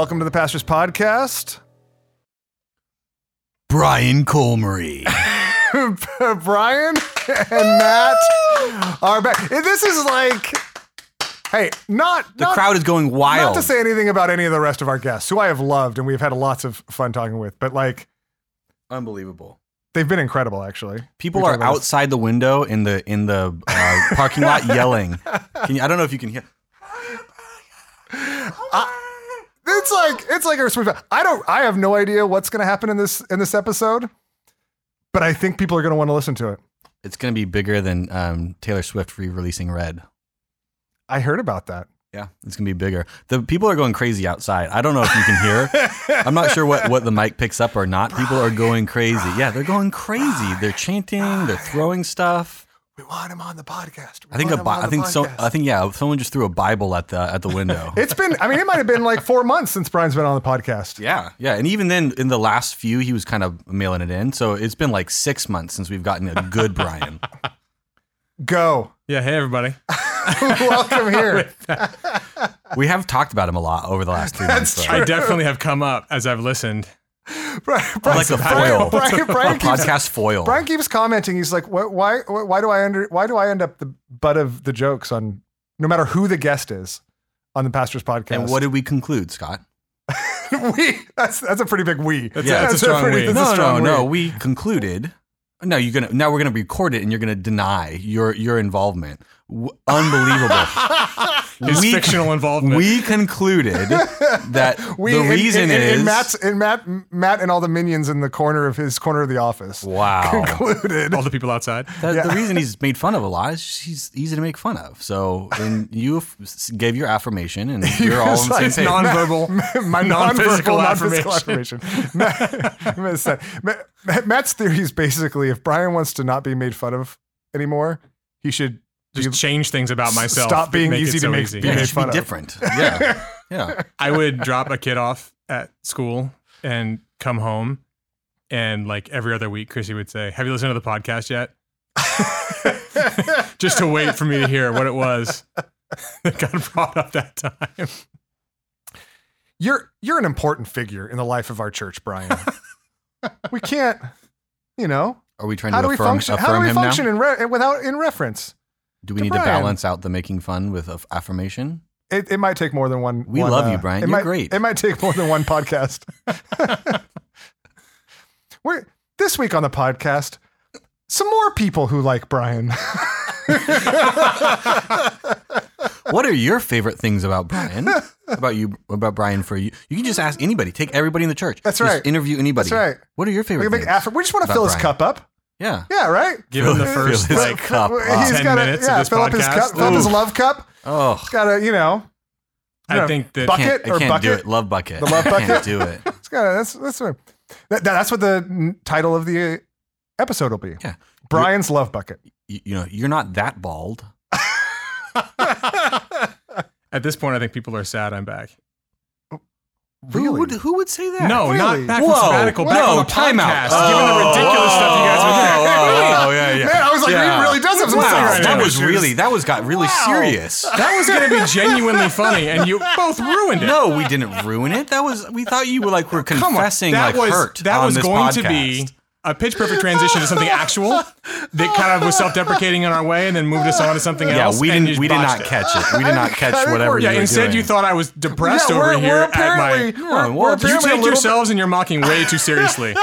Welcome to the Pastors Podcast. Brian Colmery. Brian and Matt are back. This is like, hey, not The not, crowd is going wild. not to say anything about any of the rest of our guests, who I have loved and we've had lots of fun talking with, but like Unbelievable. they've been incredible, actually. People are talk about this. outside the window in the in the uh, parking lot yelling. Can you, I don't know if you can hear. It's like it's like a. I don't. I have no idea what's going to happen in this in this episode, but I think people are going to want to listen to it. It's going to be bigger than um, Taylor Swift re-releasing Red. I heard about that. Yeah, it's going to be bigger. The people are going crazy outside. I don't know if you can hear. I'm not sure what, what the mic picks up or not. People are going crazy. Yeah, they're going crazy. They're chanting. They're throwing stuff. We want him on the podcast. We I think a Bi- I the think so. I think yeah. Someone just threw a Bible at the at the window. It's been. I mean, it might have been like four months since Brian's been on the podcast. Yeah, yeah, and even then, in the last few, he was kind of mailing it in. So it's been like six months since we've gotten a good Brian. Go. Yeah, hey everybody. Welcome here. we have talked about him a lot over the last three months. That's though. I definitely have come up as I've listened. Brian, like Brian- foil, Brian, Brian a keeps, podcast foil. Brian keeps commenting. He's like, "What? Why? Why do I under? Why do I end up the butt of the jokes on? No matter who the guest is on the Pastors Podcast. and what did we conclude, Scott? we? That's that's a pretty big we. That's, Yeah, a, that's a strong pretty- we. No, no, strong no. we. We concluded. No, you're gonna. Now we're gonna record it, and you're gonna deny your your involvement. W- unbelievable. His we, fictional involvement. we concluded that We the in- reason in, in, is in Matt's in Matt Matt and all the minions in the corner of his corner of the office wow. concluded. all the people outside. That, Yeah. The reason he's made fun of a lot is he's easy to make fun of. So, and you gave your affirmation, and you're all on the same It's page. nonverbal, my non-physical non-physical, non-physical affirmation. affirmation. Matt, Matt said- Matt- Matt's theory is basically if Brian wants to not be made fun of anymore, he should Just You- change things about myself. Stop being easy to so make- easy. be yeah, made fun be of. different. Yeah, yeah. I would drop a kid off at school and come home, and like every other week, Chrissy would say, "Have you listened to the podcast yet?" Just to wait for me to hear what it was that got brought up that time. you're you're an important figure in the life of our church, Brian. we can't, you know, Are we trying how to do we affirm, function? How do we function in re- without in reference? Do we to need Brian? to balance out the making fun with aff- affirmation? It, it might take more than one. We one, love you, uh, Brian. It You're might, great. It might take more than one podcast. We're this week on the podcast. Some more people who like Brian. What are your favorite things about Brian? about you, about Brian for you? You can just ask anybody. Take everybody in the church. That's Just right. Interview anybody. That's right. What are your favorite can make things? after, we just want to fill his cup up. Yeah. Yeah, right. Give him the first his like cup He's up. 10 gotta- minutes of yeah, this fill up his podcast. cup, fill up his Oof. love cup. Oh, Got to, you know, I think that Bucket can't, I or can't bucket? do it. Love bucket. The love I bucket? can't do it. it's got to, that's that's what, that, that's what the n- title of the uh, episode will be. Yeah. Brian's love bucket. You, you know, you're not that bald. at this point, I think people are sad I'm back. Really? Who would who would say that? No, Really? not back Whoa, from sabbatical. Back no, on the time out. podcast, Given the oh. ridiculous stuff you guys were doing. Oh, oh, oh, oh yeah, yeah. Man, I was like, Yeah. he really does have some Wow, cigarette that issues. was really that was got really Wow. serious. That was going to be genuinely funny, and you both ruined it. No, we didn't ruin it. That was we thought you were like were Come on. confessing that like was hurt. that on was this going to be a pitch perfect transition to something actual that kind of was self-deprecating in our way, and then moved us on to something Yeah, else. Yeah, we didn't we did not it. catch it. We did not catch whatever we're- you Yeah, were instead doing. you thought I was depressed Yeah, over we're- here we're at apparently- my. we're- No, we're You take little yourselves and you're mocking way too seriously.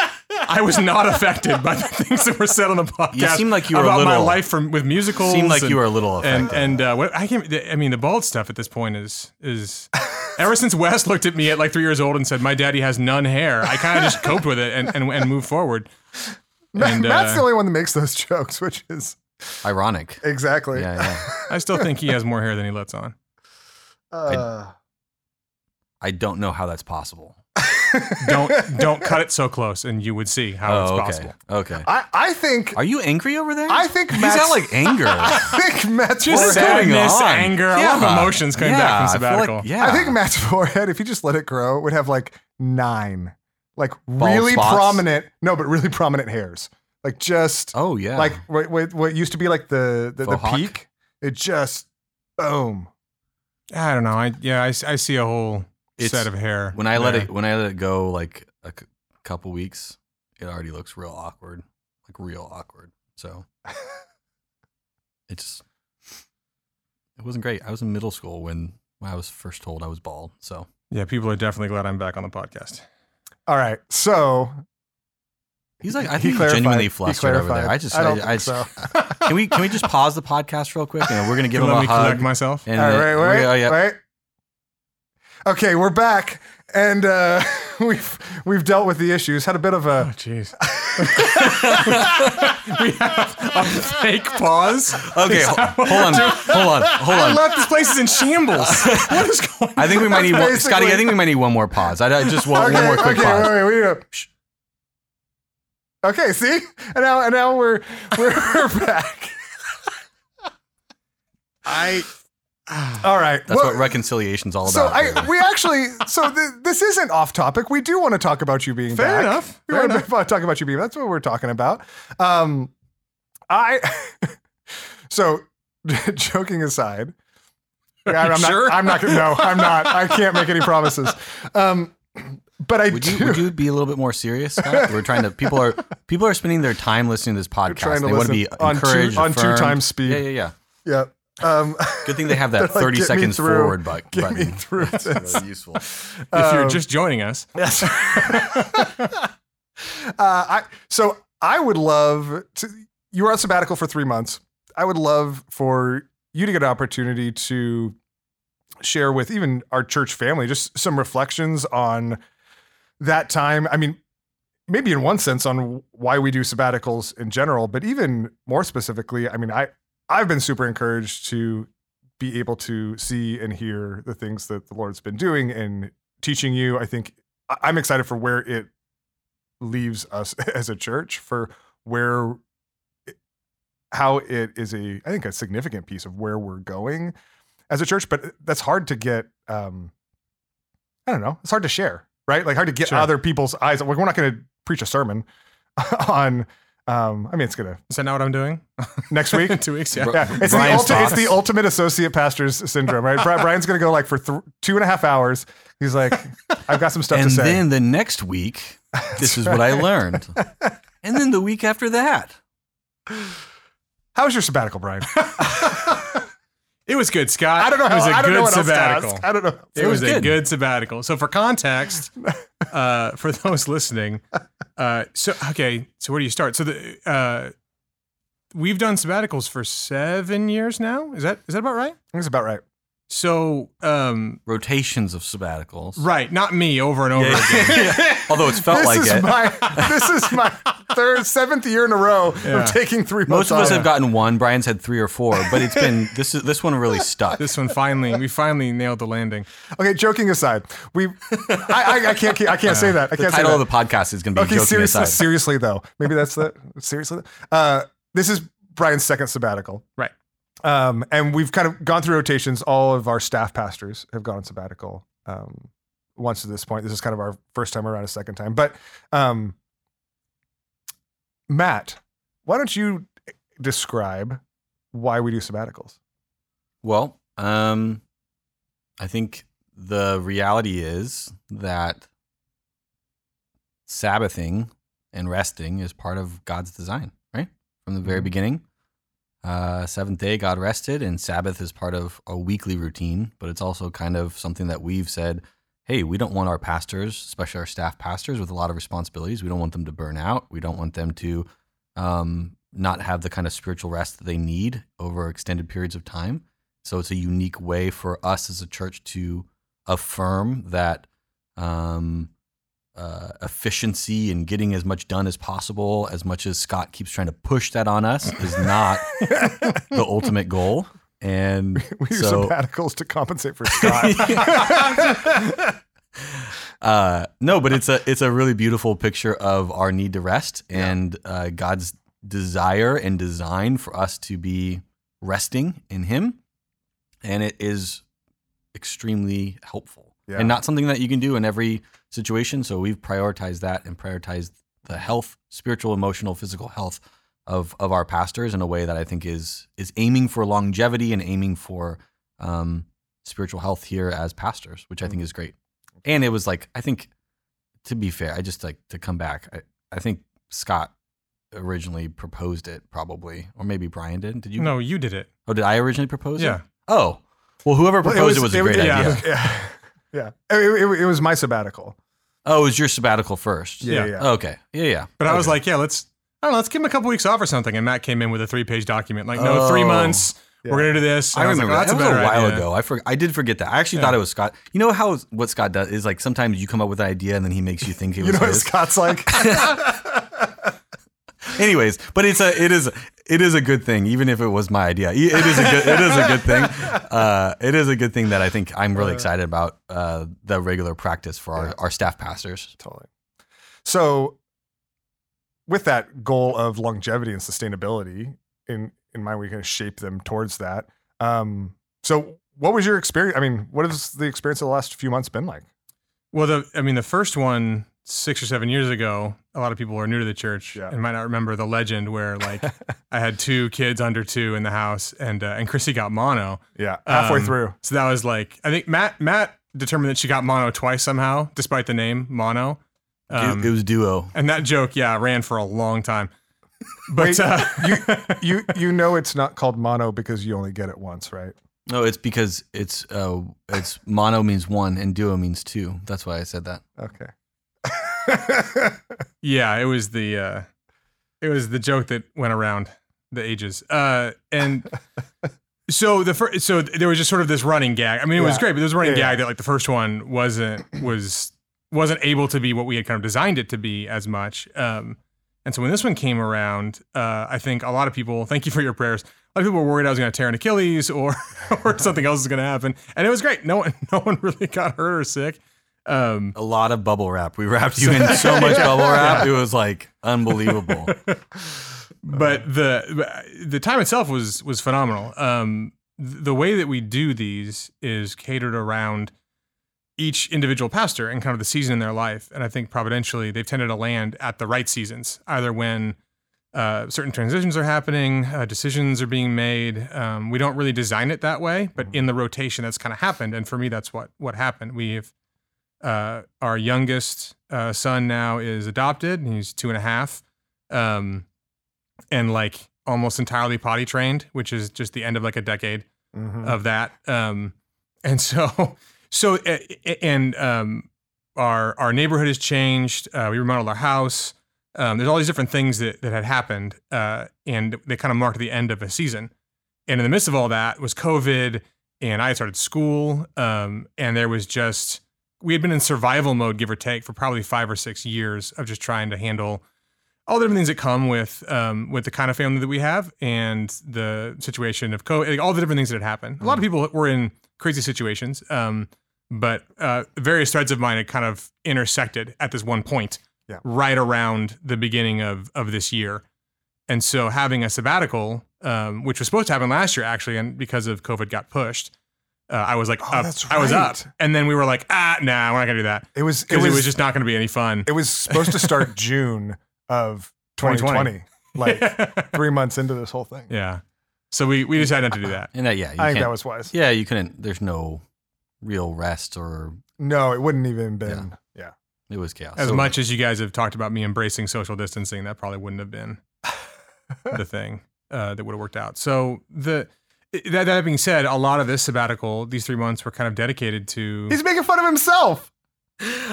I was not affected by the things that were said on the podcast. You seemed like you were a about my little- life from with musicals. Seemed like and- you were a little and affected. and uh, what I can I mean the bald stuff at this point is is ever since Wes looked at me at like three years old and said my daddy has none hair I kind of just coped with it and and, and moved forward. And Matt's the uh, only one that makes those jokes, which is ironic. exactly. Yeah, yeah. I still think he has more hair than he lets on. Uh, I don't know how that's possible. Don't don't cut it so close and you would see how it's oh, okay. possible. Okay. I, I think Are you angry over there? I think He's Matt's- got like anger. I think Matt's Just going sadness, on? anger, a lot of Yeah. emotions coming Yeah, back I from feel like- sabbatical. yeah. I think Matt's forehead, if he just let it grow, would have like nine, like Bald really spots? prominent. No, but really prominent hairs, like just Oh yeah. like what, what, what used to be like the the, the peak. It just boom. I don't know. I yeah, I, I see a whole It's- set of hair. When I let it when I let it go like a c- couple weeks, it already looks real awkward, like real awkward. So it's it wasn't great. I was in middle school when when I was first told I was bald. So Yeah, people are definitely glad I'm back on the podcast. All right. So he's like, I he think he's clarified- genuinely he flustered over there. I just, I I, don't I, think just- so. can we can we just pause the podcast real quick? And we're gonna give him a me hug. myself. and All then- right, we're- wait, oh, yeah. wait. Okay, we're back, and uh, we've we've dealt with the issues. Had a bit of a. Oh, a jeez. we have a fake pause. Okay, Is ho- that what hold on, hold on, hold I on. left this place is in shambles. What is going? I think we might need one, Basically- Scotty. I think we might need one more pause. I, I just want okay, one more quick okay, pause. Wait, wait, we need Shh. Okay, see, and now and now we're we're, we're back. I. All right, That's well, what reconciliation's all So about. So I we actually so th- this isn't off topic. We do want to talk about you being Fair back. enough. We Fair want to talk about you being. That's what we're talking about. Um, I so joking aside. I'm, I'm sure? not. I'm not. gonna- No, I'm not. I can't make any promises. Um, but I would do. you would you be a little bit more serious, Scott? We're trying to people are people are spending their time listening to this podcast. to They want to be listen on two- encouraged on two affirmed. times speed. Yeah, yeah, yeah. yeah. Um, Good thing they have that like, 30 seconds through. forward but- Get button. me through That's this. really useful. If you're Um, just joining us, Yes. uh, I so I would love to. You were on sabbatical for three months. I would love for you to get an opportunity to share with even our church family just some reflections on that time. I mean, maybe in one sense on why we do sabbaticals in general, but even more specifically, I mean, I I've been super encouraged to be able to see and hear the things that the Lord's been doing and teaching you. I think I'm excited for where it leaves us as a church for where how it is a I think a significant piece of where we're going as a church but that's hard to get um I don't know it's hard to share right like hard to get Sure. other people's eyes we're not going to preach a sermon on um I mean it's going to is that not what I'm doing? next week In two weeks, yeah. Yeah, it's the, ulti- it's the ultimate associate pastor's syndrome, right? Brian's gonna go like for th- two and a half hours. He's like, I've got some stuff and to say. then the next week, this is what I learned. and then the week after that. How was your sabbatical, Brian? It was good, Scott. I don't know. It How, was a I don't good know what else to sabbatical. ask. I don't know. It was, was a good. good sabbatical. So for context, uh, for those listening, uh, so okay, so where do you start? So the uh, we've done sabbaticals for seven years now. Is that is that about right? That's about right. So um, Rotations of sabbaticals. right, not me over and over Yeah, again. yeah. Although it's felt this like is it. my this is my third seventh year in a row Yeah. of taking three Most of us have gotten one. Brian's had three or four, but it's been this is this one really stuck. This one finally, we finally nailed the landing. Okay, joking aside, we I, I, I can't I can't say that. I the can't say title of the podcast is going to be okay, joking seriously, aside. seriously though, maybe that's the seriously. Uh, this is Brian's second sabbatical, Right. Um, and we've kind of gone through rotations. All of our staff pastors have gone on sabbatical um, once at this point. This is kind of our first time around, a second time. But um, Matt, why don't you describe why we do sabbaticals? Well, um, I think the reality is that Sabbathing and resting is part of God's design, right? From the very Mhm. beginning. Uh, seventh day, God rested, and Sabbath is part of a weekly routine, but it's also kind of something that we've said hey, we don't want our pastors, especially our staff pastors, with a lot of responsibilities. We don't want them to burn out. We don't want them to um, not have the kind of spiritual rest that they need over extended periods of time. So it's a unique way for us as a church to affirm that um, uh, efficiency and getting as much done as possible, as much as Scott keeps trying to push that on us, is not the ultimate goal. And We do so, sabbaticals to compensate for Scott. uh, no, but it's a it's a really beautiful picture of our need to rest and uh, God's desire and design for us to be resting in Him, and it is extremely helpful Yeah. and not something that you can do in every situation. So we've prioritized that and prioritized the health, spiritual, emotional, physical health of of our pastors in a way that I think is is aiming for longevity and aiming for um, spiritual health here as pastors, which I think is great. And it was like I think to be fair, I just like to come back. I, I think Scott originally proposed it probably or maybe Brian did. Did you No, you did it. Oh, did I originally propose Yeah. it? Oh. Well, whoever proposed it was, a great yeah. idea. Yeah, yeah. It, it- it was my sabbatical. Oh, it was your sabbatical first. Yeah, Yeah. yeah. Okay. Yeah, yeah. But I was like, yeah, let's I don't know, let's give him a couple weeks off or something. And Matt came in with a three page document. Like, no, three oh. months. Yeah. We're gonna do this. And I was like, remember oh, that. that's That was a while idea. ago. I for, I did forget that. I actually Yeah. thought it was Scott. You know how what Scott does is like sometimes you come up with an idea and then he makes you think it was You know what his. Scott's like? Anyways, but it's a it is it is a good thing, even if it was my idea. It is a good it is a good thing. Uh, it is a good thing that I think I'm really excited about uh, the regular practice for our, Yeah. our staff pastors. totally. So, with that goal of longevity and sustainability in in mind, we can shape them towards that. Um, so, what was your experience? I mean, what has the experience of the last few months been like? Well, the I mean, the first one six or seven years ago, a lot of people are new to the church Yeah. and might not remember the legend where like I had two kids under two in the house, and uh, and Chrissy got mono. Yeah, halfway Um, through. So that was like I think Matt Matt determined that she got mono twice somehow, despite the name mono. Um, it, it was duo. and that joke, yeah, ran for a long time. But Wait, uh, You you know it's not called mono because you only get it once, right? No, it's because it's uh it's mono means one and duo means two. That's why I said that. Okay. yeah, it was the uh, it was the joke that went around the ages. Uh, and so the first, so there was just sort of this running gag. I mean, it was great, but there was a running Yeah, gag that like the first one wasn't was wasn't able to be what we had kind of designed it to be as much. Um, and so when this one came around, uh, I think a lot of people, thank you for your prayers. A lot of people were worried I was going to tear an Achilles or or something else was going to happen, and it was great. No one, no one really got hurt or sick. Um, A lot of bubble wrap. We wrapped you in so much bubble wrap. It was like unbelievable. but the the time itself was was phenomenal. Um, the way that we do these is catered around each individual pastor and kind of the season in their life, and I think providentially they've tended to land at the right seasons, either when uh, certain transitions are happening, uh, decisions are being made. Um, we don't really design it that way, but in the rotation, that's kind of happened. And for me, that's what what happened. We have uh, our youngest uh, son now is adopted. and He's two and a half. Um, and like almost entirely potty trained, which is just the end of like a decade Mhm. of that. Um, and so, so, and um, our our neighborhood has changed. Uh, we remodeled our house. Um, there's all these different things that that had happened, uh, and they kind of marked the end of a season. And in the midst of all that was COVID, and I had started school, um, and there was just we had been in survival mode, give or take, for probably five or six years of just trying to handle all the different things that come with um, with the kind of family that we have and the situation of COVID, like all the different things that had happened. A lot of people were in crazy situations, um, but uh, various threads of mine had kind of intersected at this one point, Yeah. right around the beginning of of this year. And so having a sabbatical, um, which was supposed to happen last year actually, and because of COVID got pushed, uh, I was like, Oh, up, that's I was up, and then we were like, ah, nah, we're not gonna do that It was it because was, it was just not gonna be any fun. it was supposed to start June of 2020, 2020. like three months into this whole thing. Yeah. So we we decided not to do that. And that, yeah, you I think that was wise. yeah, you couldn't. There's no real rest or No, it wouldn't even been. Yeah. it was chaos. As So- much as you guys have talked about me embracing social distancing, that probably wouldn't have been the thing uh, that would have worked out. So the that, that being said, a lot of this sabbatical, these three months, were kind of dedicated to. He's making fun of himself.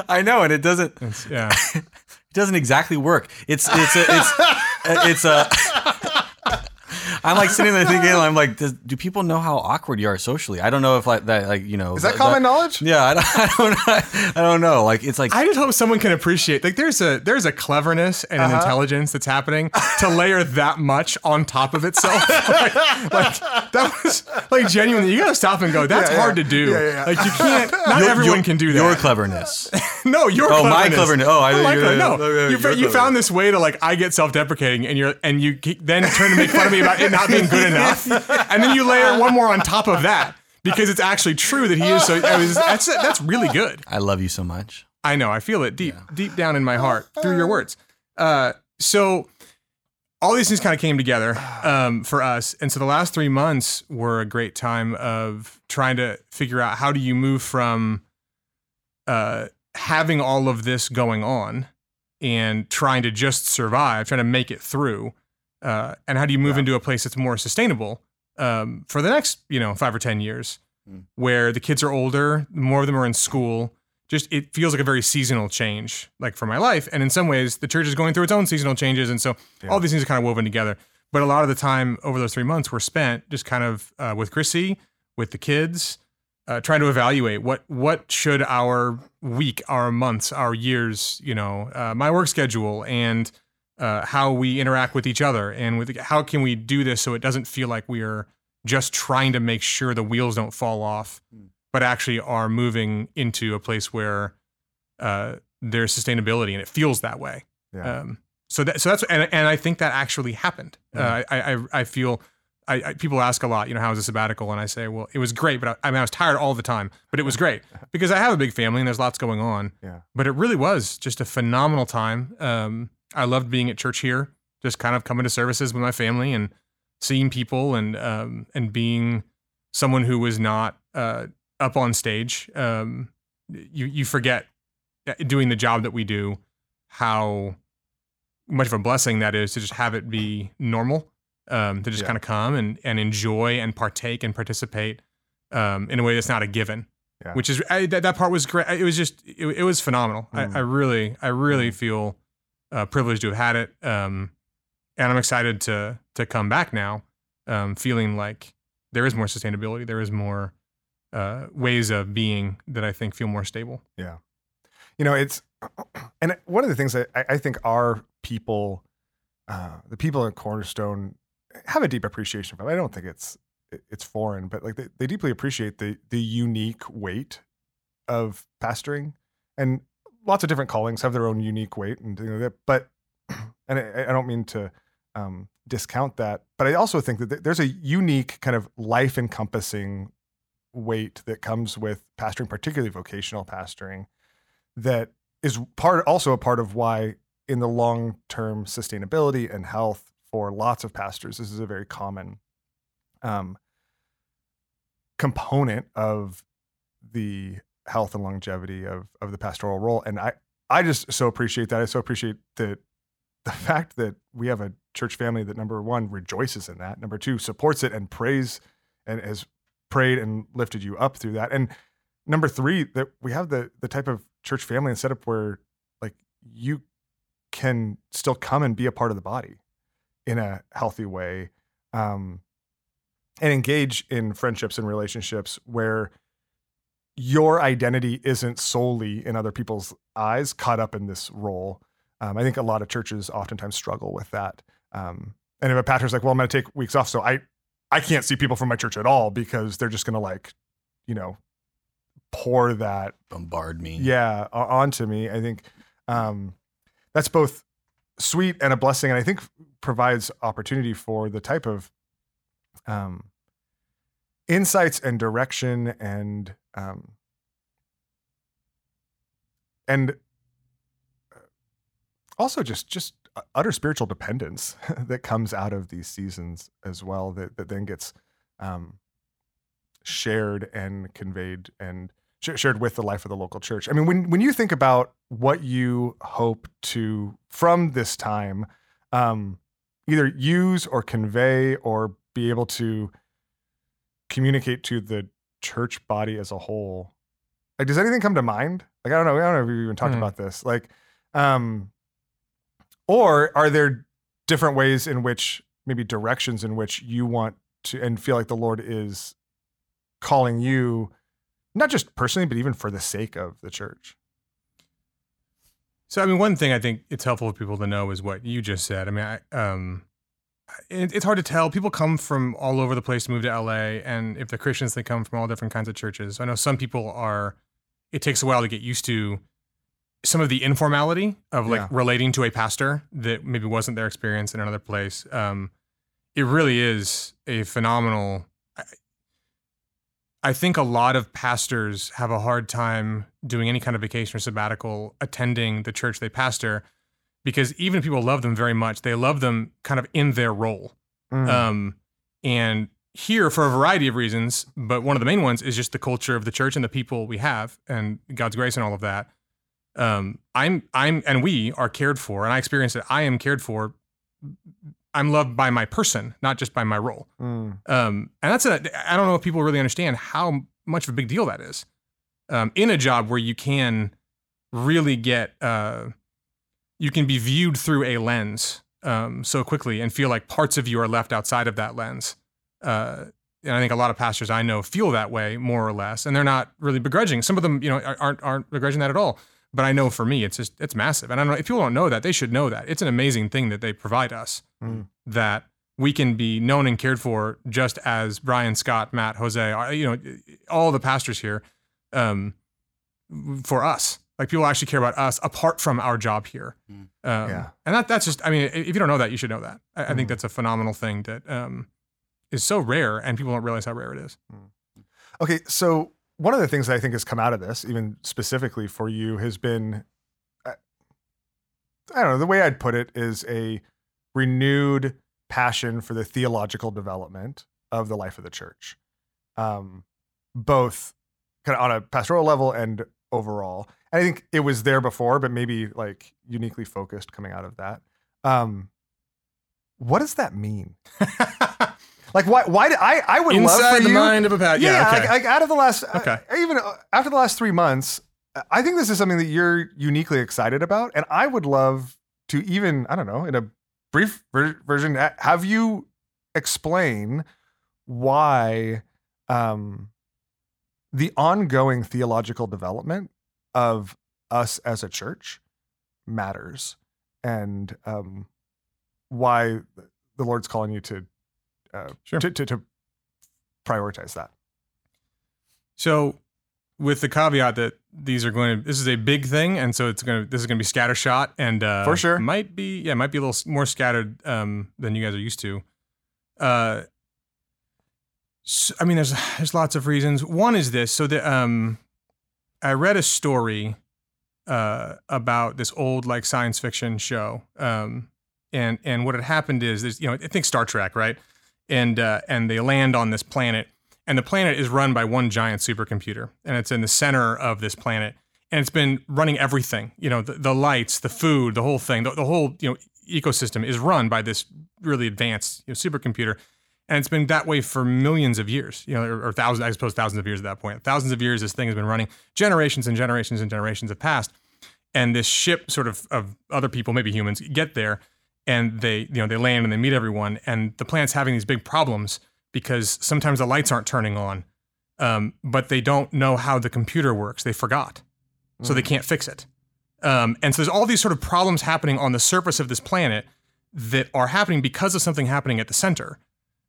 I know, and it doesn't. it's- yeah. It doesn't exactly work. It's it's a, it's it's a. I'm like sitting there thinking, I'm like, does, do people know how awkward you are socially? I don't know if like that, like you know, Is that th- common knowledge? Yeah, I don't, I don't, I don't know. Like it's like I just hope someone can appreciate like there's a there's a cleverness and an Uh-huh. intelligence that's happening to layer that much on top of itself. like, like, that was like genuinely you gotta stop and go, that's Yeah, yeah. hard to do. Yeah, yeah, yeah. Like you can't not your- everyone your- can do that. Your cleverness. No, your Oh, my cleverness. cleverness. Oh, I Not thought my you were- clever- no. okay, you, your you cleverness. found this way to like I get self-deprecating, and you're and you then turn to make fun of me about it not being good enough, and then you layer one more on top of that because it's actually true that he is so. I was, that's that's really good. I love you so much. I know. I feel it deep deep down in my heart through your words. Uh, so all these things kind of came together um, for us, and so the last three months were a great time of trying to figure out how do you move from uh, having all of this going on and trying to just survive, trying to make it through, uh, and how do you move Yeah. into a place that's more sustainable um, for the next, you know, five or ten years, Mm. where the kids are older, more of them are in school. Just it feels like a very seasonal change, like for my life, and in some ways, the church is going through its own seasonal changes, and so Yeah. all these things are kind of woven together. But a lot of the time over those three months were spent just kind of uh, with Chrissy, with the kids, uh, trying to evaluate what what should our week, our months, our years, you know, uh, my work schedule, and uh, how we interact with each other, and with how can we do this so it doesn't feel like we are just trying to make sure the wheels don't fall off, Mm. but actually are moving into a place where uh, there's sustainability and it feels that way. Yeah. Um, so that so that's and and I think that actually happened. Uh, I, I I feel I, I people ask a lot, you know, how was a sabbatical? And I say, well, it was great, but I, I mean, I was tired all the time, but it was great because I have a big family and there's lots going on. Yeah. But it really was just a phenomenal time. Um, I loved being at church here, just kind of coming to services with my family and seeing people and um and being someone who was not uh up on stage. Um, you you forget uh, doing the job that we do how much of a blessing that is to just have it be normal um, to just Yeah. kind of come and, and enjoy and partake and participate um, in a way that's not a given Yeah. which is I, that, that part was great it was just it, it was phenomenal Mm. I, I really i really Mm. feel uh, privileged to have had it um, and i'm excited to to come back now um, feeling like there is more sustainability there is more uh, ways of being that i think feel more stable. Yeah, you know it's and one of the things that i, I think our people uh the people at cornerstone have a deep appreciation for i don't think it's it's foreign but like they, they deeply appreciate the the unique weight of pastoring. And lots of different callings have their own unique weight and things like that but and i, I don't mean to um discount that but i also think that there's a unique kind of life encompassing weight that comes with pastoring particularly vocational pastoring that is part also a part of why in the long term sustainability and health for lots of pastors this is a very common um, component of the health and longevity of of the pastoral role and i i just so appreciate that. I so appreciate the the fact that we have a church family that number one rejoices in that number two supports it and prays and has prayed and lifted you up through that and number three that we have the the type of church family and setup where like you can still come and be a part of the body in a healthy way um and engage in friendships and relationships where your identity isn't solely in other people's eyes caught up in this role um, i think a lot of churches oftentimes struggle with that um, and if a pastor's like well i'm going to take weeks off so i i can't see people from my church at all because they're just going to like you know pour that Bombard me. yeah onto me i think um that's both sweet and a blessing and i think provides opportunity for the type of um insights and direction and um and uh, also just just utter spiritual dependence that comes out of these seasons as well that that then gets um shared and conveyed and sh- shared with the life of the local church. I mean, when when you think about what you hope to from this time, um, either use or convey or be able to communicate to the church body as a whole, like does anything come to mind? Like I don't know, I don't know if we've even talked Hmm. about this. Like, um, or are there different ways in which maybe directions in which you want to and feel like the Lord is calling you not just personally but even for the sake of the church So, I mean, one thing I think it's helpful for people to know is what you just said. I mean, I, um, it's hard to tell. People come from all over the place to move to LA, and if they're Christians, they come from all different kinds of churches. I know some people are. It takes a while to get used to some of the informality of like Yeah. relating to a pastor that maybe wasn't their experience in another place. Um, it really is a phenomenal. I, I think a lot of pastors have a hard time doing any kind of vacation or sabbatical attending the church they pastor because even if people love them very much, they love them kind of in their role. Mm. Um, and here for a variety of reasons, but one of the main ones is just the culture of the church and the people we have and God's grace and all of that. Um, I'm I'm and we are cared for, and I experience it. I am cared for. I'm loved by my person, not just by my role. Mm. Um, and that's a I don't know if people really understand how much of a big deal that is. Um, in a job where you can really get uh, you can be viewed through a lens um, so quickly and feel like parts of you are left outside of that lens. Uh, and I think a lot of pastors I know feel that way more or less, and they're not really begrudging. Some of them, you know, aren't aren't begrudging that at all. But I know for me, it's just it's massive. And I don't know if people don't know that, they should know that it's an amazing thing that they provide us. Mm. That we can be known and cared for just as Brian, Scott, Matt, Jose, uh, you know, all the pastors here, um, for us. Like people actually care about us apart from our job here. Mm. Um, Yeah. And that that's just I mean, if you don't know that, you should know that. I, I think Mm. that's a phenomenal thing that um, is so rare, and people don't realize how rare it is. Okay, so one of the things that I think has come out of this, even specifically for you, has been uh, I don't know, the way I'd put it is a renewed passion for the theological development of the life of the church. Um, both kind of on a pastoral level and overall. And I think it was there before, but maybe like uniquely focused coming out of that. Um, what does that mean? Like why? Why? Did, I I would love Inside for the you, mind of a pastor. yeah, Yeah, okay. like, like out of the last, Okay. uh, even uh, after the last three months, I think this is something that you're uniquely excited about, and I would love to even, I don't know, in a brief ver- version, uh, have you explain why um, the ongoing theological development of us as a church matters, and um, why the Lord's calling you to uh, Sure. to, to to prioritize that. So, with the caveat that these are going to, this is a big thing, and so it's going to, this is going to be scattershot, and uh, For sure. might be, yeah, might be a little more scattered um, than you guys are used to. Uh, so, I mean, there's there's lots of reasons. One is this. So the um, I read a story uh about this old like science fiction show, um, and and what had happened is there's you know I think Star Trek, right? And uh, and they land on this planet and the planet is run by one giant supercomputer and it's in the center of this planet and it's been running everything you know the, the lights the food the whole thing the, the whole you know ecosystem is run by this really advanced you know, supercomputer and it's been that way for millions of years you know or, or thousands i suppose thousands of years at that point. thousands of years this thing has been running. Generations and generations and generations have passed. And this ship sort of of other people maybe humans get there and they you know they land and they meet everyone. And the planet's having these big problems because sometimes the lights aren't turning on um, but they don't know how the computer works. They forgot. So they can't fix it. Um, and so there's all these sort of problems happening on the surface of this planet that are happening because of something happening at the center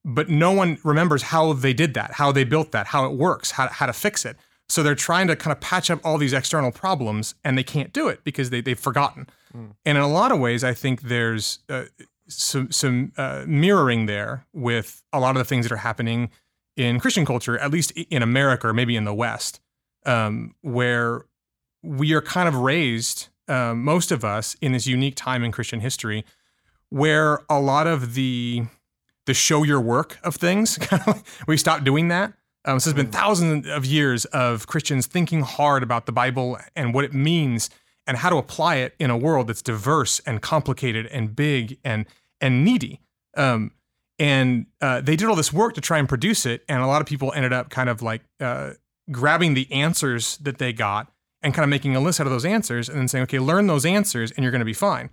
but no one remembers how they did that how they built that how it works how, how to fix it. So they're trying to kind of patch up all these external problems and they can't do it because they, they've forgotten. And in a lot of ways, I think there's uh, some some uh, mirroring there with a lot of the things that are happening in Christian culture, at least in America or maybe in the West, um, where we are kind of raised, um, most of us, in this unique time in Christian history, where a lot of the the show your work of things, we stopped doing that. Um, so there's been thousands of years of Christians thinking hard about the Bible and what it means and how to apply it in a world that's diverse and complicated and big and and needy. Um, and uh, they did all this work to try and produce it, and a lot of people ended up kind of like uh, grabbing the answers that they got and kind of making a list out of those answers, and then saying, "Okay, learn those answers, and you're going to be fine."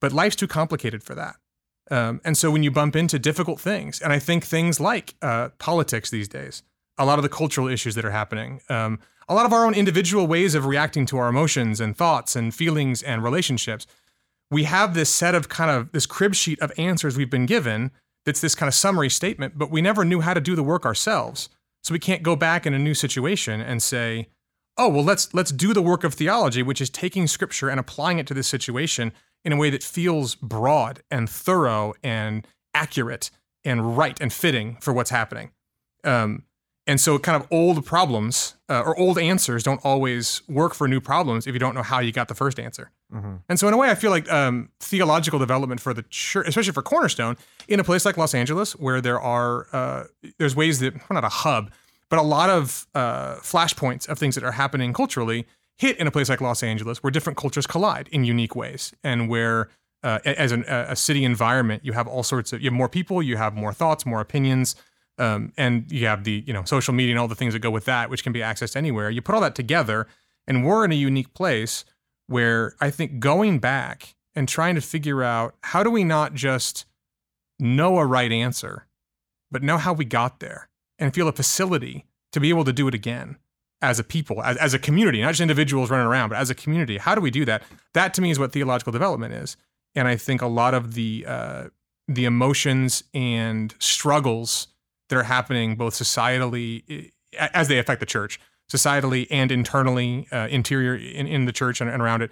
But life's too complicated for that. Um, and so when you bump into difficult things, and I think things like uh, politics these days, a lot of the cultural issues that are happening, um, a lot of our own individual ways of reacting to our emotions and thoughts and feelings and relationships, we have this set of kind of this crib sheet of answers we've been given that's this kind of summary statement, but we never knew how to do the work ourselves. So we can't go back in a new situation and say, oh well let's let's do the work of theology which is taking scripture and applying it to this situation in a way that feels broad and thorough and accurate and right and fitting for what's happening um, and so kind of old problems uh, or old answers don't always work for new problems if you don't know how you got the first answer Mhm. And so, in a way, I feel like um, theological development for the church, especially for Cornerstone, in a place like Los Angeles, where there are uh, there's ways that well, not a hub, but a lot of uh, flashpoints of things that are happening culturally hit in a place like Los Angeles, where different cultures collide in unique ways, and where uh, as an, a city environment, you have all sorts of you have more people, you have more thoughts, more opinions, um, and you have the you know social media and all the things that go with that, which can be accessed anywhere. You put all that together, and we're in a unique place where I think going back and trying to figure out how do we not just know a right answer, but know how we got there and feel a facility to be able to do it again as a people, as, as a community, not just individuals running around, but as a community. How do we do that? That to me is what theological development is. And I think a lot of the uh, the emotions and struggles that are happening both societally as they affect the church, societally and internally, uh, interior in, in the church and, and around it,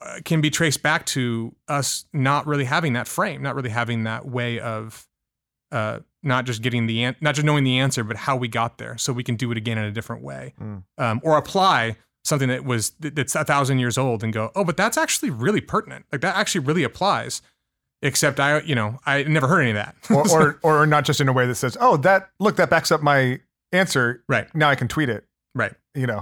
uh, can be traced back to us not really having that frame, not really having that way of uh, not just getting the an- not just knowing the answer, but how we got there, so we can do it again in a different way, Mm. um, or apply something that was that's a thousand years old and go, oh, but that's actually really pertinent. Like that actually really applies. Except I, you know, I never heard any of that. or, or or not just in a way that says, "Oh, that look that backs up my answer." right, Now I can tweet it. right. You know,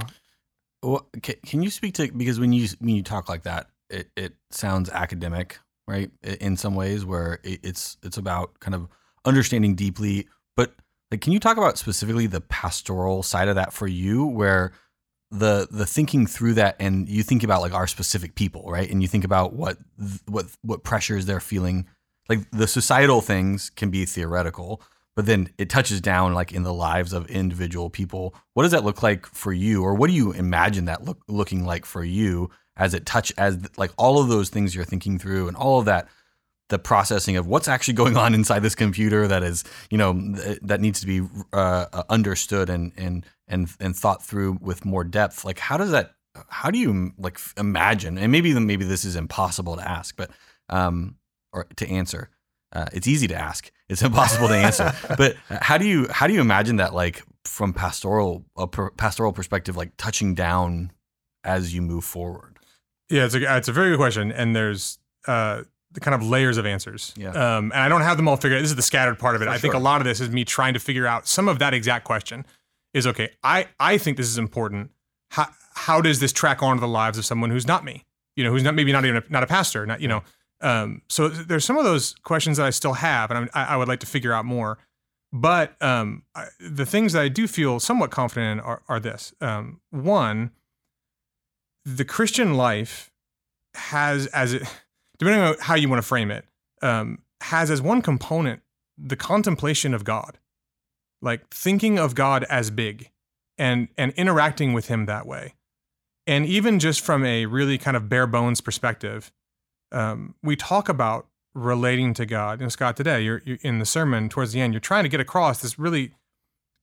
Well, ca- can you speak to because when you when you talk like that, it, it sounds academic, right? In some ways, where it, it's it's about kind of understanding deeply. But like, can you talk about specifically the pastoral side of that for you, where the the thinking through that, and you think about like our specific people, right? And you think about what what what pressures they're feeling. Like the societal things can be theoretical, but then it touches down like in the lives of individual people. What does that look like for you, or what do you imagine that look looking like for you as it touch as like all of those things you're thinking through and all of that the processing of what's actually going on inside this computer that is you know th- that needs to be uh, uh, understood and and and and thought through with more depth. Like how does that how do you like imagine and maybe maybe this is impossible to ask but um or to answer uh, it's easy to ask. It's impossible to answer. But how do you how do you imagine that like from pastoral a pastoral perspective like touching down as you move forward? Yeah, it's a it's a very good question, and there's uh, the kind of layers of answers. Yeah. Um, and I don't have them all figured. out. This is the scattered part of it. For I think a lot of this is me trying to figure out some of that exact question. Is okay. I I think this is important. How how does this track onto the lives of someone who's not me? You know, who's not maybe not even a, not a pastor. Not you know. Um, so there's some of those questions that I still have, and I'm, I, I would like to figure out more. But um, I, the things that I do feel somewhat confident in are, are this. Um, one, the Christian life has as it depending on how you want to frame it um, has as one component the contemplation of god like thinking of god as big and and interacting with him that way and even just from a really kind of bare bones perspective um, we talk about relating to god and scott today you're, you're in the sermon towards the end you're trying to get across this really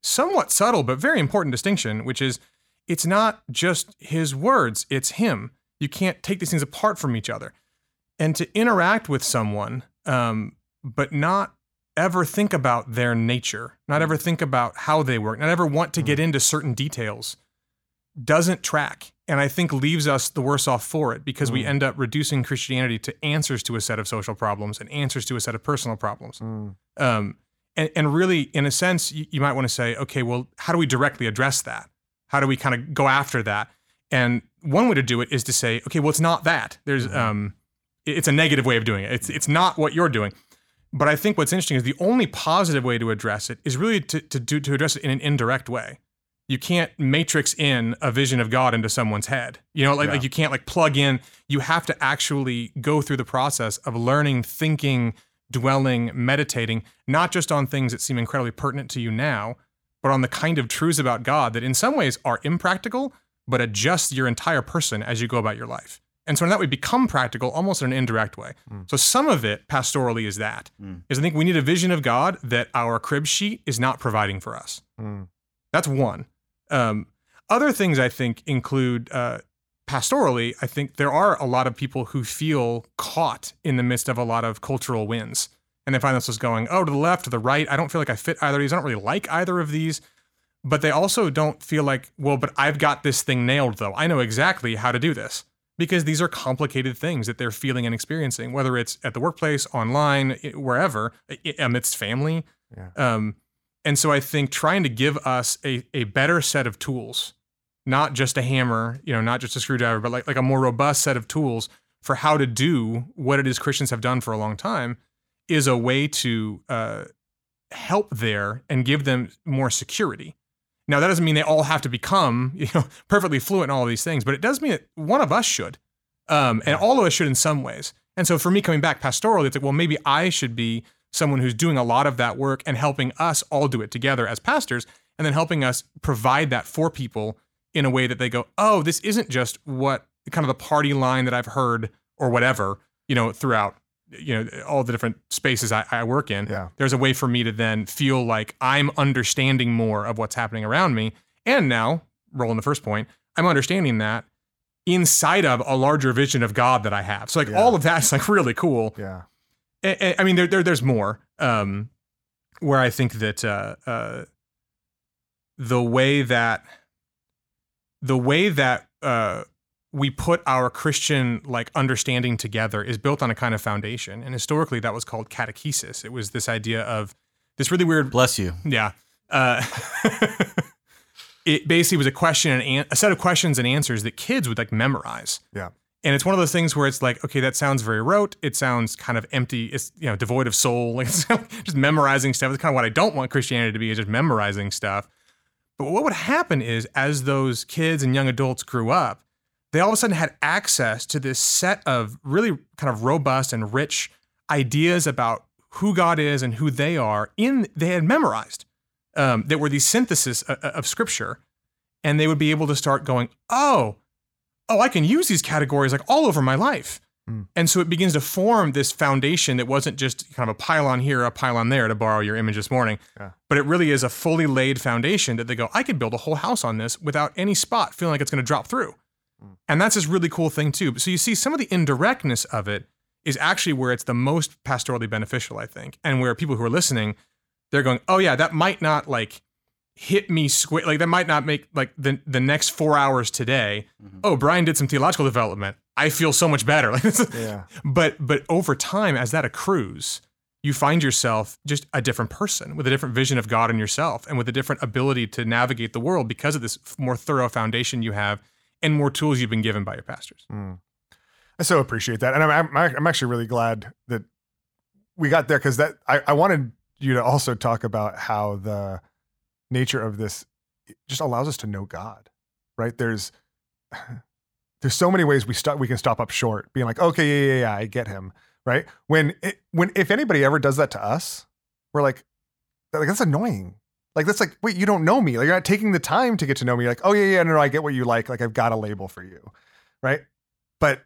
somewhat subtle but very important distinction which is it's not just his words, it's him. You can't take these things apart from each other. And to interact with someone, um, but not ever think about their nature, not ever think about how they work, not ever want to get into certain details, doesn't track. And I think leaves us the worse off for it because we Mm. end up reducing Christianity to answers to a set of social problems and answers to a set of personal problems. Mm. Um, and, and really, in a sense, you, you might want to say, okay, well, how do we directly address that? How do we kind of go after that? And one way to do it is to say, okay, well, it's not that. There's, Mhm. um, it's a negative way of doing it. It's it's not what you're doing. But I think what's interesting is the only positive way to address it is really to to do to address it in an indirect way. You can't matrix in a vision of God into someone's head. You know, like, Yeah. like you can't like plug in. You have to actually go through the process of learning, thinking, dwelling, meditating, not just on things that seem incredibly pertinent to you now, but on the kind of truths about God that in some ways are impractical, but adjust your entire person as you go about your life. And so in that way become practical almost in an indirect way. Mm. So some of it pastorally is that. Mm. Is I think we need a vision of God that our crib sheet is not providing for us. Mm. That's one. Um, other things I think include uh, pastorally. I think there are a lot of people who feel caught in the midst of a lot of cultural winds, and they find themselves going, "Oh, to the left, to the right. I don't feel like I fit either of these. I don't really like either of these." But they also don't feel like, "Well, but I've got this thing nailed, though. I know exactly how to do this." Because these are complicated things that they're feeling and experiencing, whether it's at the workplace, online, wherever, amidst family. Yeah. Um, and so I think trying to give us a, a better set of tools, not just a hammer, you know, not just a screwdriver, but like, like a more robust set of tools for how to do what it is Christians have done for a long time is a way to uh, help there and give them more security. Now that doesn't mean they all have to become you know perfectly fluent in all of these things, but it does mean that one of us should, um, and all of us should in some ways. And so for me coming back pastorally, it's like well maybe I should be someone who's doing a lot of that work and helping us all do it together as pastors, and then helping us provide that for people in a way that they go, oh, this isn't just what kind of the party line that I've heard or whatever, you know, throughout you know all the different spaces I, I work in Yeah. there's a way for me to then feel like i'm understanding more of what's happening around me and now rolling the first point i'm understanding that inside of a larger vision of god that i have so like Yeah. all of that's like really cool Yeah. I- I I mean, there, there there's more. Um, where I think that uh, uh, the way that the way that uh, we put our Christian like understanding together is built on a kind of foundation, and historically that was called catechesis. It was this idea of this really weird Bless you. yeah. Uh, it basically was a question and an- a set of questions and answers that kids would like memorize. Yeah. And it's one of those things where it's like, okay, that sounds very rote. It sounds kind of empty. It's you know devoid of soul. Like just memorizing stuff. It's kind of what I don't want Christianity to be is just memorizing stuff. But what would happen is as those kids and young adults grew up, they all of a sudden had access to this set of really kind of robust and rich ideas about who God is and who they are in they had memorized um, that were these synthesis of, of scripture, and they would be able to start going, oh, oh, I can use these categories like all over my life. Hmm. And so it begins to form this foundation that wasn't just kind of a pylon here, a pylon there, to borrow your image this morning, Yeah. but it really is a fully laid foundation that they go, I could build a whole house on this without any spot feeling like it's going to drop through. And that's this really cool thing too. So you see some of the indirectness of it is actually where it's the most pastorally beneficial, I think, and where people who are listening, they're going, oh yeah, that might not like hit me square, like that might not make like the the next four hours today. Mhm. Oh, Brian did some theological development. I feel so much better. Like, Yeah. but but over time, as that accrues, you find yourself just a different person with a different vision of God and yourself, and with a different ability to navigate the world because of this more thorough foundation you have and more tools you've been given by your pastors. Mm. I so appreciate that, and I'm I'm, I'm actually really glad that we got there because that I, I wanted you to also talk about how the nature of this just allows us to know God, right? There's there's so many ways we stop we can stop up short, being like, okay, yeah, yeah, yeah, I get him, right? When it, when if anybody ever does that to us, we're like, like that's annoying. Like that's like, wait, you don't know me. Like you're not taking the time to get to know me. Like, oh yeah, yeah, no, no, I get what you like. Like I've got a label for you, right? But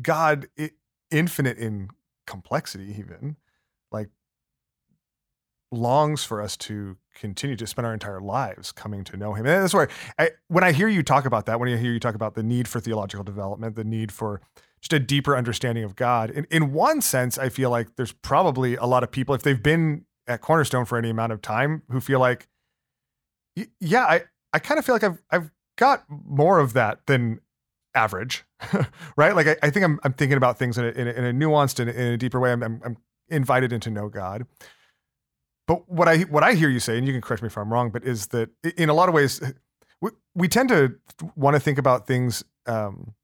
God, i infinite in complexity, even like longs for us to continue to spend our entire lives coming to know Him. And that's where I, when I hear you talk about that, when I hear you talk about the need for theological development, the need for just a deeper understanding of God. In, in one sense, I feel like there's probably a lot of people, if they've been at Cornerstone for any amount of time, who feel like, yeah, I, I kind of feel like I've, I've got more of that than average, right? Like I, I think I'm, I'm thinking about things in a, in a, in a nuanced and in a deeper way. I'm, I'm, I'm invited into know God. But what I, what I hear you say, and you can correct me if I'm wrong, but is that in a lot of ways, we, we tend to want to think about things um,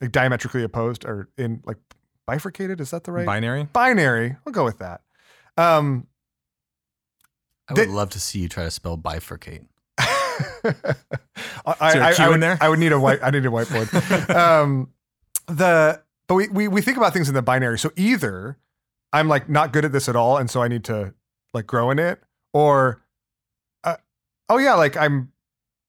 like diametrically opposed or in like bifurcated. Is that the right? Binary. binary. We'll go with that. Um, I would That- love to see you try to spell bifurcate. I, Is there a I- Q I in would, there? I would need a white. I need a whiteboard. um, the but we, we we think about things in the binary. So either I'm like not good at this at all, and so I need to like grow in it, or uh, oh yeah, like I'm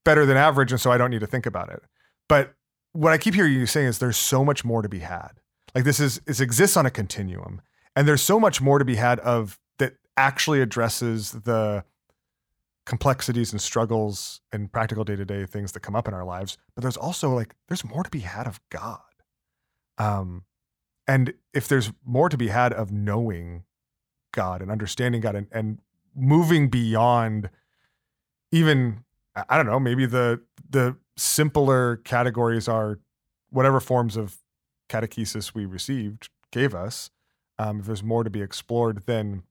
better than average, and so I don't need to think about it. But what I keep hearing you saying is there's so much more to be had. Like this is this exists on a continuum, and there's so much more to be had of that actually addresses the complexities and struggles and practical day-to-day things that come up in our lives but there's also like there's more to be had of god. Um and if there's more to be had of knowing god and understanding god and, and moving beyond even I- don't know maybe the the simpler categories are whatever forms of catechesis we received gave us, um, if there's more to be explored, then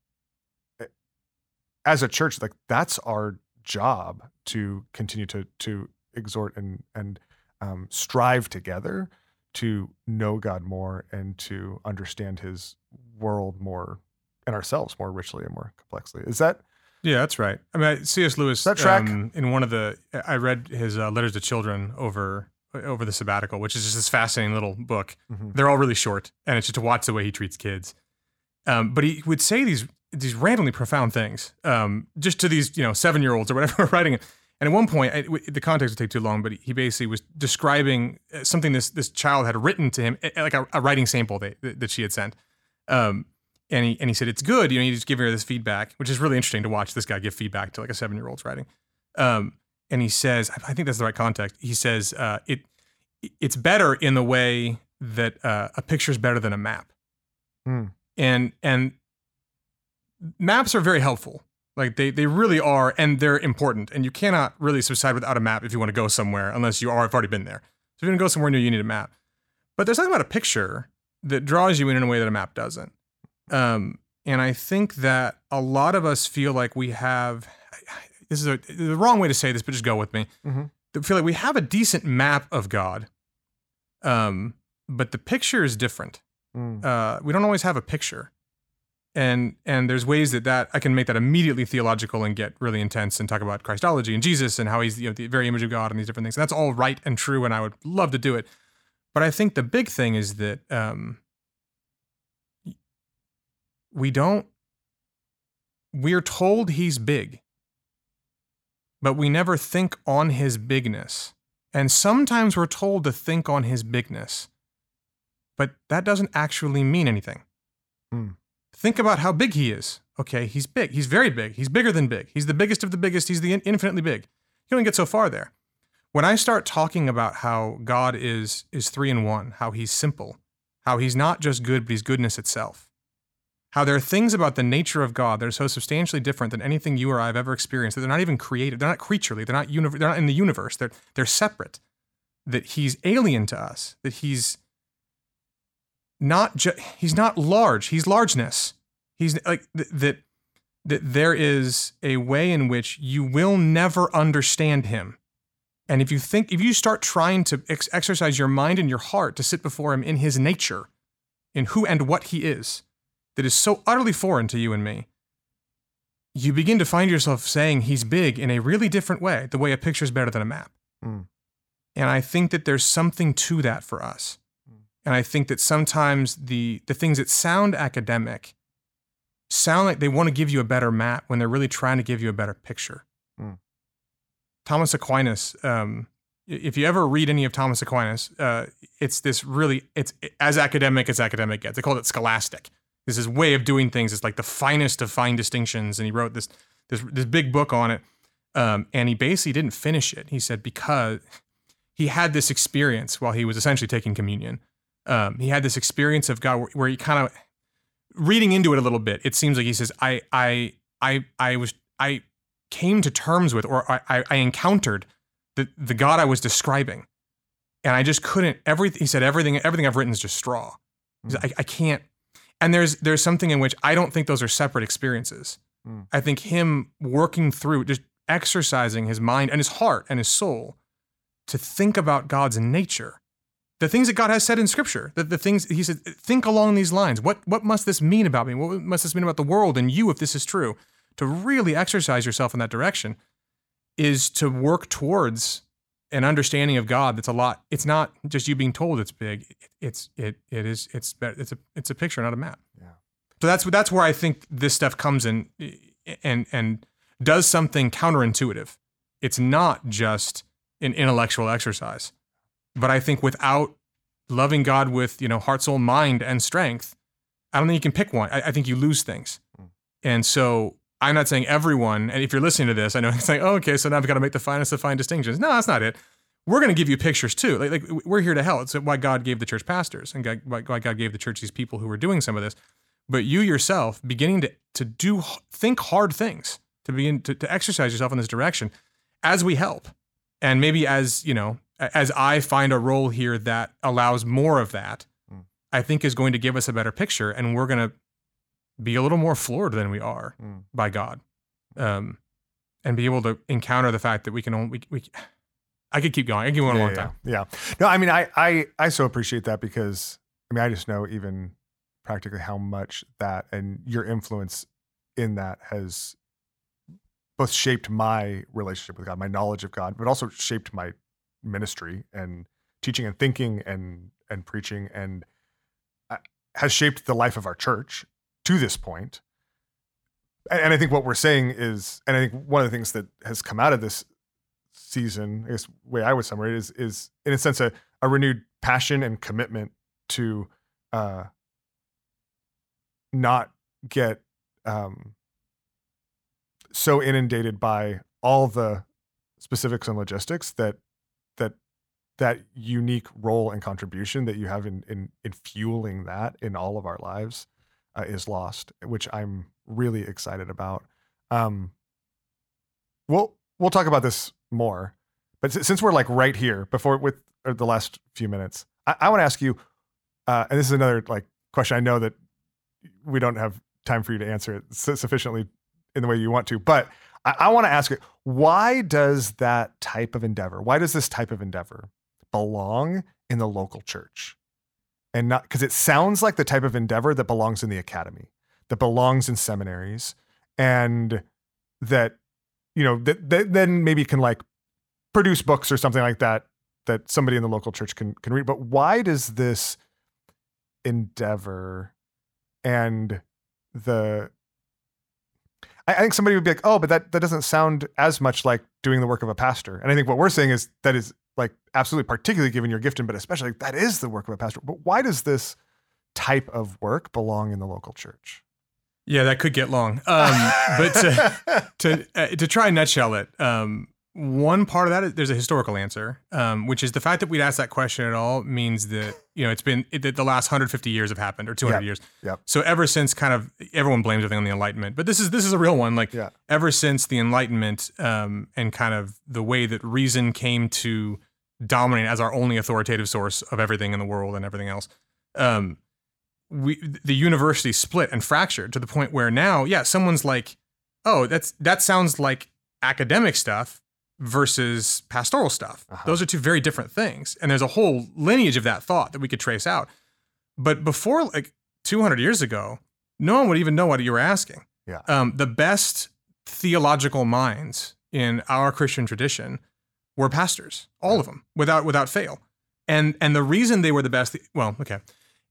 as a church, like that's our job to continue to to exhort and and um, strive together to know God more and to understand His world more and ourselves more richly and more complexly. Is that Yeah, that's right. I mean, C.S. Lewis. That track? Um, in one of the, I read his uh, letters to children over over the sabbatical, which is just this fascinating little book. Mhm. They're all really short, and it's just to watch the way he treats kids. Um, but he would say these these randomly profound things, um, just to these you know seven year olds or whatever writing it. And at one point, I, the context would take too long, but he basically was describing uh, something this this child had written to him, like a, a writing sample that, that she had sent. Um, and he and he said it's good. You know, just give her this feedback, which is really interesting to watch this guy give feedback to like a seven year old's writing. Um, and he says, I think that's the right context. He says uh, it it's better in the way that uh, a picture is better than a map, Hmm. and and maps are very helpful. Like they they really are, and they're important. And you cannot really subside without a map if you want to go somewhere, unless you are have already been there. So if you're gonna go somewhere new, you need a map. But there's something about a picture that draws you in in a way that a map doesn't. Um, and I think that a lot of us feel like we have. This is a, the wrong way to say this, but just go with me. Mhm. That feel like we have a decent map of God, um, but the picture is different Mm. uh, we don't always have a picture and and there's ways that that i can make that immediately theological and get really intense and talk about christology and jesus and how he's you know the very image of god and these different things and that's all right and true and i would love to do it but i think the big thing is that um, we don't we're told he's big but we never think on his bigness and sometimes we're told to think on his bigness but that doesn't actually mean anything. Hmm. Think about how big he is. Okay, he's big. He's very big. He's bigger than big. He's the biggest of the biggest. He's the in- infinitely big. You don't get so far there. When I start talking about how God is is three in one, how he's simple, how he's not just good, but he's goodness itself, how there are things about the nature of God that are so substantially different than anything you or I have ever experienced that they're not even created. They're not creaturely. They're not univ- They're not in the universe. They're they're separate. That he's alien to us. That he's not ju- he's not large he's largeness. He's like th- that that there is a way in which you will never understand him. And if you think if you start trying to ex- exercise your mind and your heart to sit before him in his nature in who and what he is that is so utterly foreign to you and me you begin to find yourself saying he's big in a really different way the way a picture is better than a map. Mm. and i think that there's something to that for us and I think that sometimes the the things that sound academic sound like they want to give you a better map when they're really trying to give you a better picture. Mm. Thomas Aquinas, um, if you ever read any of Thomas Aquinas, uh, it's this really it's as academic as academic gets. They called it scholastic. This is way of doing things. It's like the finest of fine distinctions, and he wrote this this this big book on it. Um, and he basically didn't finish it. He said because he had this experience while he was essentially taking communion um, he had this experience of God where, where he kind of reading into it a little bit. It seems like he says, "I, I, I, I was, I came to terms with, or I, I- I encountered the the God I was describing, and I just couldn't. Everything he said, everything, everything I've written is just straw. Said, I, I can't. And there's there's something in which I don't think those are separate experiences. Mm. I think him working through, just exercising his mind and his heart and his soul to think about God's nature the things that God has said in Scripture, that the things He said, think along these lines. What what must this mean about me? What must this mean about the world and you if this is true? To really exercise yourself in that direction is to work towards an understanding of God that's a lot. It's not just you being told it's big. It's it it is it's. It's a it's a picture, not a map. Yeah. So that's that's where I think this stuff comes in and and does something counterintuitive. It's not just an intellectual exercise. But I think without loving God with, you know, heart, soul, mind, and strength, I don't think you can pick one. I, I think you lose things. Mm. And so I'm not saying everyone, and if you're listening to this, I know it's like, oh, okay, so now I've got to make the finest of fine distinctions. No, that's not it. We're going to give you pictures too. Like, like we're here to help. It's why God gave the church pastors and God, why why God gave the church these people who were doing some of this. But you yourself beginning to to do think hard things to begin to, to exercise yourself in this direction as we help and maybe as you know as I find a role here that allows more of that, Mm. I think is going to give us a better picture, and we're going to be a little more floored than we are Mm. by God, um, and be able to encounter the fact that we can only we. we I could keep going. I could going a yeah, long yeah, time. Yeah. No, I mean, I, I, I so appreciate that because I mean, I just know even practically how much that and your influence in that has both shaped my relationship with God, my knowledge of God, but also shaped my ministry and teaching and thinking and and preaching and uh, has shaped the life of our church to this point. And, and I think what we're saying is, and I think one of the things that has come out of this season, I guess way I would summarize is is in a sense a, a renewed passion and commitment to uh not get um so inundated by all the specifics and logistics that that that unique role and contribution that you have in in, in fueling that in all of our lives uh, is lost, which I'm really excited about. Um, we'll we'll talk about this more, but since we're like right here before with uh, the last few minutes, I, I want to ask you, uh, and this is another like question. I know that we don't have time for you to answer it sufficiently in the way you want to, but I, I want to ask you, why does that type of endeavor, why does this type of endeavor belong in the local church? And not because it sounds like the type of endeavor that belongs in the academy, that belongs in seminaries, and that, you know, that, that then maybe can like produce books or something like that that somebody in the local church can can read. But why does this endeavor and the I, I think somebody would be like, oh, but that that doesn't sound as much like doing the work of a pastor. And I think what we're saying is that is like absolutely particularly given your gifting, but especially that is the work of a pastor. But why does this type of work belong in the local church? Yeah, that could get long. Um, but to to, uh, to try and nutshell it, um, one part of that is there's a historical answer, um, which is the fact that we'd ask that question at all means that you know it's been it, that the last 150 years have happened or 200 Yep, years. yep. So ever since kind of everyone blames everything on the Enlightenment, but this is this is a real one. Like Yeah. ever since the Enlightenment um, and kind of the way that reason came to dominate as our only authoritative source of everything in the world and everything else. Um, we the university split and fractured to the point where now, yeah, someone's like, oh, that's that sounds like academic stuff versus pastoral stuff. Uh-huh. Those are two very different things, and there's a whole lineage of that thought that we could trace out. But before like 200 years ago, no one would even know what you were asking. Yeah. Um, the best theological minds in our Christian tradition were pastors, all of them, without without fail. And and the reason they were the best, well, okay,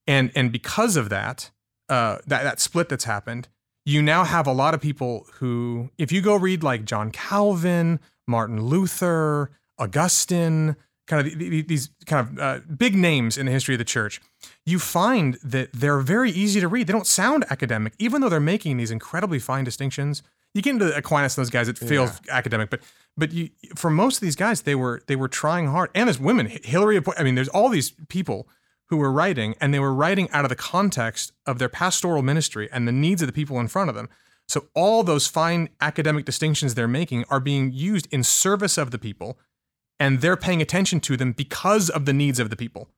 and and because of that, uh, that that split that's happened, you now have a lot of people who, if you go read like John Calvin, Martin Luther, Augustine, kind of the- the- these kind of uh, big names in the history of the church, you find that they're very easy to read. They don't sound academic, even though they're making these incredibly fine distinctions. You get into Aquinas and those guys, it feels academic, but but you, for most of these guys, they were they were trying hard. And there's women, Hillary. I mean, there's all these people who were writing, and they were writing out of the context of their pastoral ministry and the needs of the people in front of them. So all those fine academic distinctions they're making are being used in service of the people, and they're paying attention to them because of the needs of the people.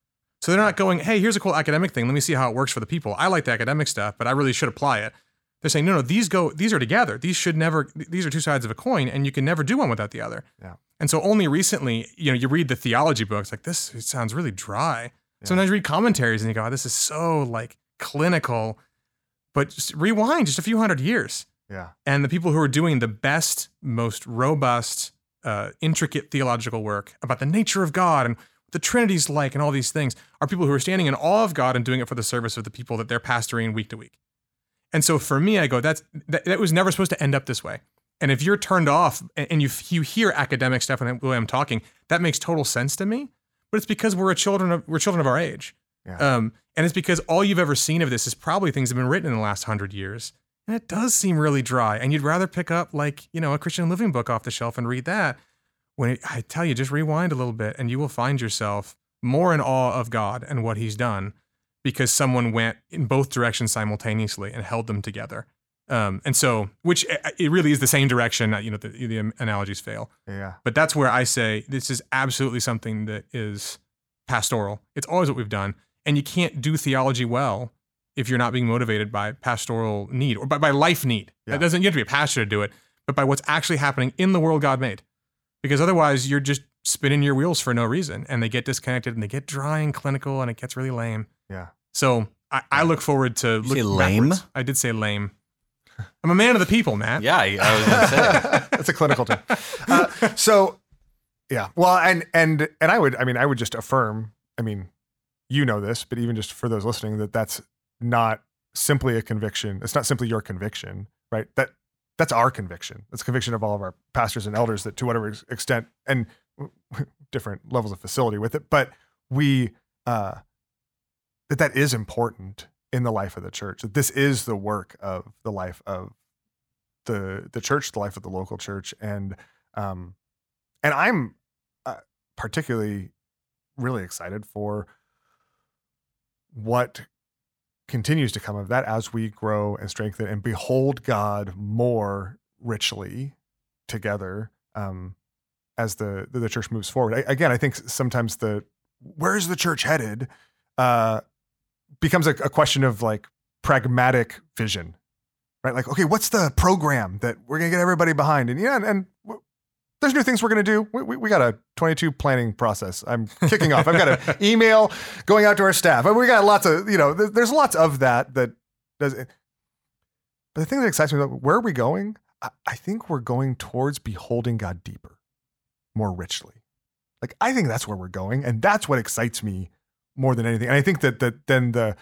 So they're not going, "Hey, here's a cool academic thing. Let me see how it works for the people. I like the academic stuff, but I really should apply it." They're saying, "No, no, these go. These are together. These should never. These are two sides of a coin, and you can never do one without the other." Yeah. And so only recently, you know, you read the theology books like this. Sounds really dry. Sometimes you read commentaries and you go, oh, "This is so like clinical," but just rewind just a few hundred years, Yeah. and the people who are doing the best, most robust, uh, intricate theological work about the nature of God and what the Trinity's like and all these things are people who are standing in awe of God and doing it for the service of the people that they're pastoring week to week. And so for me, I go, that's that, that was never supposed to end up this way. And if you're turned off and and you you hear academic stuff and the way I'm talking, that makes total sense to me. But it's because we're a children of we're children of our age. Yeah. Um, and it's because all you've ever seen of this is probably things that have been written in the last hundred years. And it does seem really dry. And you'd rather pick up like, you know, a Christian living book off the shelf and read that. When it, I tell you, just rewind a little bit and you will find yourself more in awe of God and what he's done because someone went in both directions simultaneously and held them together. Um, and so, which uh, it really is the same direction. You know, the, the analogies fail. Yeah. But that's where I say this is absolutely something that is pastoral. It's always what we've done. And you can't do theology well if you're not being motivated by pastoral need or by, by life need. Yeah. That doesn't you have to be a pastor to do it, but by what's actually happening in the world God made. Because otherwise you're just spinning your wheels for no reason and they get disconnected and they get dry and clinical and it gets really lame. Yeah. So I, I look forward to you say looking lame? backwards. I did say lame. I'm a man of the people, Matt. Yeah, I, I was gonna say. That's a clinical term. Uh, so, yeah. Well, and and and I would, I mean, I would just affirm. I mean, you know this, but even just for those listening, that that's not simply a conviction. It's not simply your conviction, right? That that's our conviction. That's conviction of all of our pastors and elders that, to whatever extent, and different levels of facility with it, but we uh, that that is important in the life of the church. That this is the work of the life of the the church, the life of the local church, and um, and I'm uh, particularly really excited for what continues to come of that as we grow and strengthen and behold God more richly together um, as the the church moves forward. I, again, I think sometimes the where's the church headed uh, becomes a, a question of like pragmatic vision, right? Like, okay, what's the program that we're gonna get everybody behind? And yeah, and, and there's new things we're gonna do. We, we, we got a 22 planning process. I'm kicking off. I've got an email going out to our staff. We got lots of, you know, th- there's lots of that that does it. But the thing that excites me about where are we going? I, I think we're going towards beholding God deeper, more richly. Like I think that's where we're going, and that's what excites me more than anything. And I think that that then the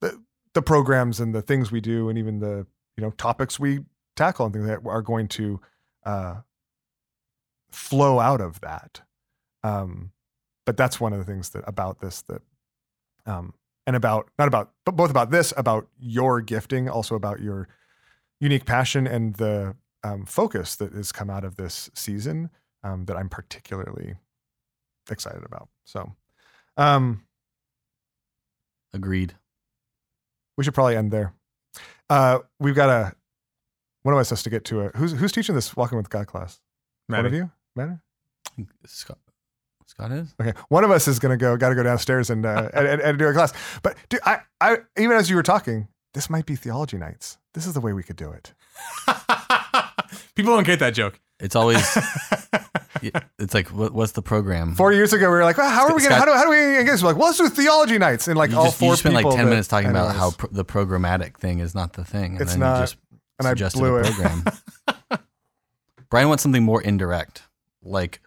the, the programs and the things we do, and even the you know topics we tackle and things that are going to uh, flow out of that. Um, but that's one of the things that about this that um, and about not about but both about this about your gifting, also about your unique passion and the um, focus that has come out of this season um, that I'm particularly excited about. So, um, Agreed. we should probably end there. Uh, we've got a one of us has to get to a who's who's teaching this Walking with God class. One of you, Matter? Scott, Scott is. Okay, one of us is gonna go. Got to go downstairs and, uh, and, and and do a class. But dude, I I even as you were talking, this might be theology nights. This is the way we could do it. People don't get that joke. It's always. it's like, what, what's the program? Four years ago, we were like, well, how are we gonna how do how do we engage? We're like, well, let's do theology nights and like you all just, four you spent like ten that- minutes talking about anyways. how pro- the programmatic thing is not the thing. And It's then not, You just and I suggested blew a it. program. Brian wants something more indirect, like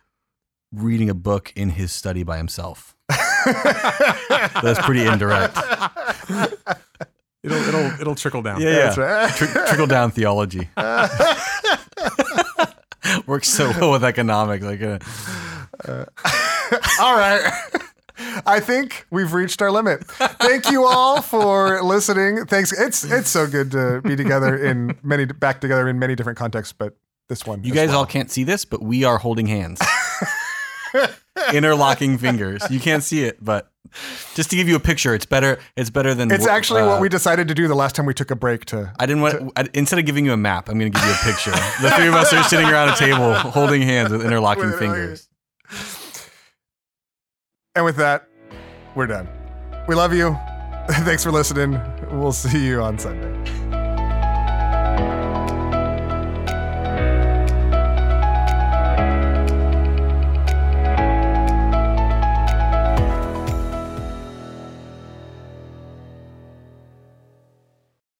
reading a book in his study by himself. That's pretty indirect. It'll it'll it'll trickle down. That's right. Tr- trickle down theology works so well with economics. Like, uh, all right. I think we've reached our limit. Thank you all for listening. Thanks. It's it's so good to be together in many back together in many different contexts, but this one. you guys well. all can't see this, but we are holding hands, interlocking fingers. You can't see it, but just to give you a picture, it's better. It's better than. It's actually uh, what we decided to do the last time we took a break to I didn't want. I, instead of giving you a map, I'm going to give you a picture. the three of us are sitting around a table, holding hands with interlocking With interlocking- fingers. And with that, we're done. We love you. Thanks for listening. We'll see you on Sunday.